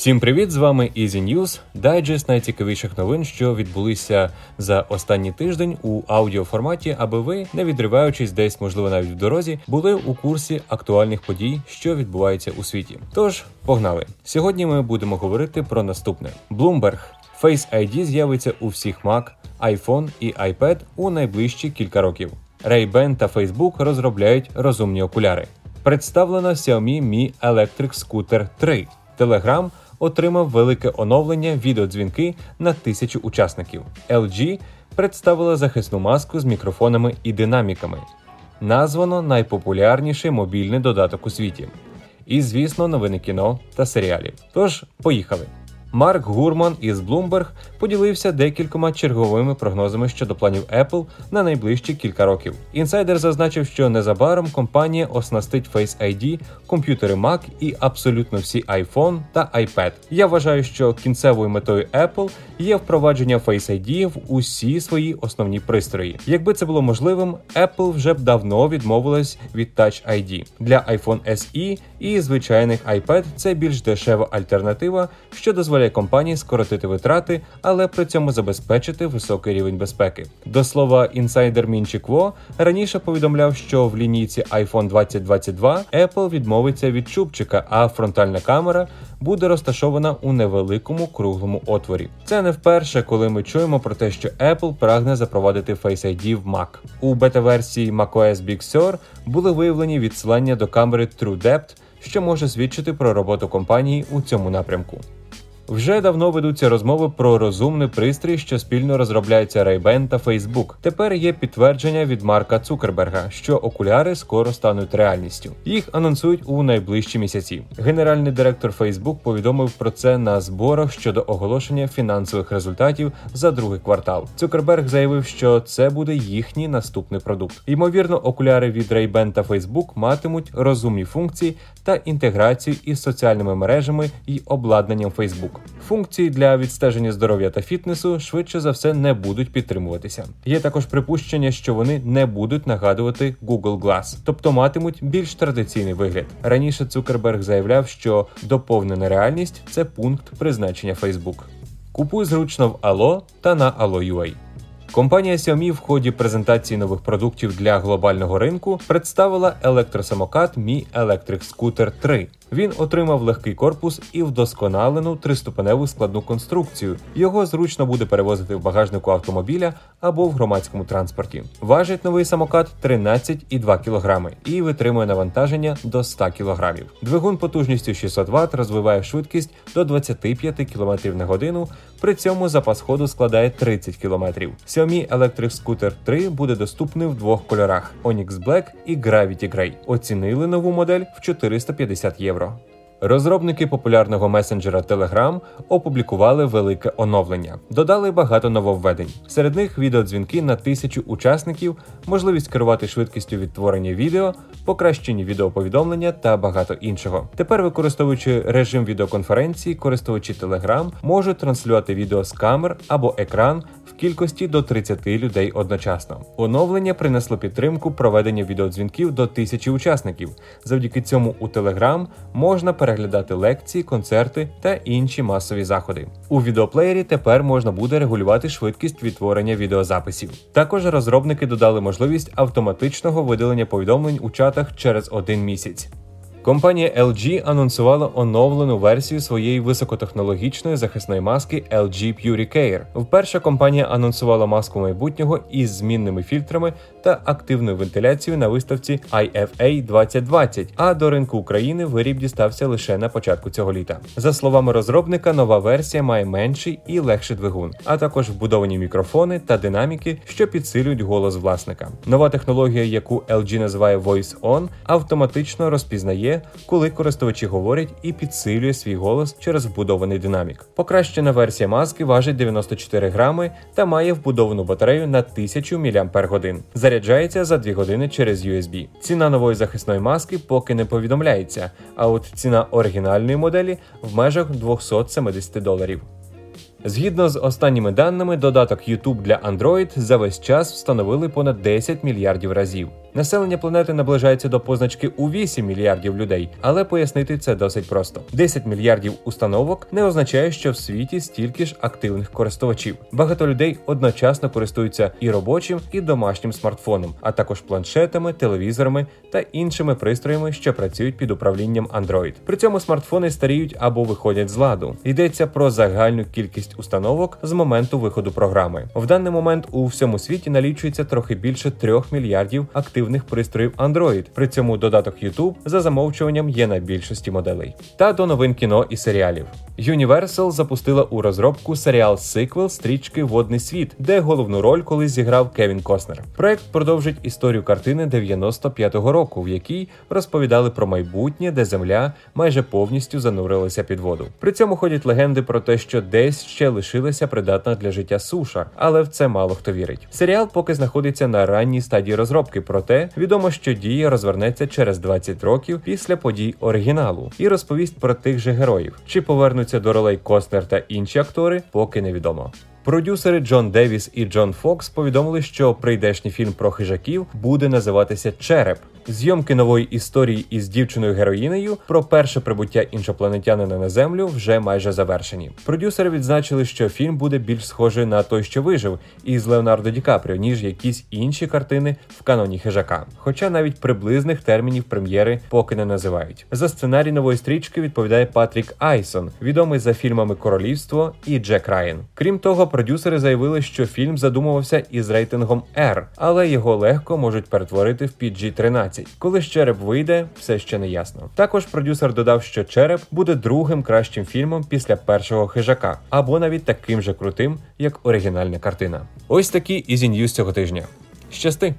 Всім привіт! З вами Easy News, дайджест найцікавіших новин, що відбулися за останній тиждень у аудіоформаті, аби ви, не відриваючись десь, можливо, навіть в дорозі, були у курсі актуальних подій, що відбуваються у світі. Тож погнали! Сьогодні ми будемо говорити про наступне: Bloomberg. Face ID з'явиться у всіх Mac, iPhone і iPad у найближчі кілька років. Ray-Ban та Facebook розробляють розумні окуляри. Представлено Xiaomi Mi Electric Scooter 3. Telegram отримав велике оновлення відеодзвінки на тисячу учасників. LG представила захисну маску з мікрофонами і динаміками. Названо найпопулярніший мобільний додаток у світі. І, звісно, новини кіно та серіалів. Тож, поїхали! Марк Гурман із Bloomberg поділився декількома черговими прогнозами щодо планів Apple на найближчі кілька років. Інсайдер зазначив, що незабаром компанія оснастить Face ID, комп'ютери Mac і абсолютно всі iPhone та iPad. Я вважаю, що кінцевою метою Apple є впровадження Face ID в усі свої основні пристрої. Якби це було можливим, Apple вже б давно відмовилась від Touch ID. для iPhone SE і звичайних iPad це більш дешева альтернатива, що дозволяє дозволяє компанії скоротити витрати, але при цьому забезпечити високий рівень безпеки. До слова, інсайдер Мінчі Кво раніше повідомляв, що в лінійці iPhone 2022 Apple відмовиться від чубчика, а фронтальна камера буде розташована у невеликому круглому отворі. Це не вперше, коли ми чуємо про те, що Apple прагне запровадити Face ID в Mac. У бета-версії macOS Big Sur були виявлені відсилання до камери TrueDepth, що може свідчити про роботу компанії у цьому напрямку. Вже давно ведуться розмови про розумний пристрій, що спільно розробляється Ray-Ban та Facebook. Тепер є підтвердження від Марка Цукерберга, що окуляри скоро стануть реальністю. Їх анонсують у найближчі місяці. Генеральний директор Facebook повідомив про це на зборах щодо оголошення фінансових результатів за другий квартал. Цукерберг заявив, що це буде їхній наступний продукт. Ймовірно, окуляри від Ray-Ban та Facebook матимуть розумні функції та інтеграцію із соціальними мережами і обладнанням Facebook. Функції для відстеження здоров'я та фітнесу швидше за все не будуть підтримуватися. Є також припущення, що вони не будуть нагадувати Google Glass, тобто матимуть більш традиційний вигляд. Раніше Цукерберг заявляв, що доповнена реальність це пункт призначення Facebook. Купуй зручно в Allo та на Allo.ua. Компанія Xiaomi в ході презентації нових продуктів для глобального ринку представила електросамокат Mi Electric Scooter 3. Він отримав легкий корпус і вдосконалену триступеневу складну конструкцію. Його зручно буде перевозити в багажнику автомобіля або в громадському транспорті. Важить новий самокат 13,2 кг і витримує навантаження до 100 кг. Двигун потужністю 600 Вт розвиває швидкість до 25 км на годину. При цьому запас ходу складає 30 км. Xiaomi Electric Scooter 3 буде доступний в двох кольорах: Onyx Black і Gravity Grey. Оцінили нову модель в 450 євро євро. Розробники популярного месенджера Telegram опублікували велике оновлення, додали багато нововведень. Серед них відеодзвінки на тисячу учасників, можливість керувати швидкістю відтворення відео, покращені відеоповідомлення та багато іншого. Тепер, використовуючи режим відеоконференції, користувачі Telegram можуть транслювати відео з камер або екран кількості до 30 людей одночасно. Оновлення принесло підтримку проведення відеодзвінків до тисячі учасників. Завдяки цьому у Telegram можна переглядати лекції, концерти та інші масові заходи. У відеоплеєрі тепер можна буде регулювати швидкість відтворення відеозаписів. Також розробники додали можливість автоматичного видалення повідомлень у чатах через один місяць. Компанія LG анонсувала оновлену версію своєї високотехнологічної захисної маски LG PuriCare. Вперше компанія анонсувала маску майбутнього із змінними фільтрами та активною вентиляцією на виставці IFA 2020, а до ринку України виріб дістався лише на початку цього літа. За словами розробника, нова версія має менший і легший двигун, а також вбудовані мікрофони та динаміки, що підсилюють голос власника. Нова технологія, яку LG називає Voice On, автоматично розпізнає додає, коли користувачі говорять і підсилює свій голос через вбудований динамік. Покращена версія маски важить 94 грами та має вбудовану батарею на 1000 мАч. Заряджається за 2 години через USB. Ціна нової захисної маски поки не повідомляється, а от ціна оригінальної моделі в межах 270 доларів. Згідно з останніми даними, додаток YouTube для Android за весь час встановили понад 10 мільярдів разів. Населення планети наближається до позначки у 8 мільярдів людей, але пояснити це досить просто: 10 мільярдів установок не означає, що в світі стільки ж активних користувачів. Багато людей одночасно користуються і робочим, і домашнім смартфоном, а також планшетами, телевізорами та іншими пристроями, що працюють під управлінням Android. При цьому смартфони старіють або виходять з ладу. Йдеться про загальну кількість установок з моменту виходу програми. В даний момент у всьому світі налічується трохи більше 3 мільярдів активних пристроїв Android. При цьому додаток YouTube за замовчуванням є на більшості моделей. Та до новин кіно і серіалів. Universal запустила у розробку серіал сиквел стрічки Водний світ, де головну роль колись зіграв Кевін Костнер. Проект продовжить історію картини 95-го року, в якій розповідали про майбутнє, де земля майже повністю занурилася під воду. При цьому ходять легенди про те, що десь ще лишилася придатна для життя суша, але в це мало хто вірить. Серіал поки знаходиться на ранній стадії розробки, проте відомо, що дія розвернеться через 20 років після подій оригіналу і розповість про тих же героїв. Чи повернуться до ролей Костнер та інші актори, поки невідомо. Продюсери Джон Девіс і Джон Фокс повідомили, що прийдешній фільм про хижаків буде називатися Череп. Зйомки нової історії із дівчиною героїнею про перше прибуття іншопланетянина на землю вже майже завершені. Продюсери відзначили, що фільм буде більш схожий на той, що вижив, із Леонардо Ді Капріо, ніж якісь інші картини в каноні хижака. Хоча навіть приблизних термінів прем'єри поки не називають. За сценарій нової стрічки відповідає Патрік Айсон, відомий за фільмами Королівство і Джек Райан. Крім того, продюсери заявили, що фільм задумувався із рейтингом R, але його легко можуть перетворити в PG-13. Коли ж череп вийде, все ще не ясно. Також продюсер додав, що череп буде другим кращим фільмом після першого хижака, або навіть таким же крутим, як оригінальна картина. Ось такі Easy News цього тижня. Щасти!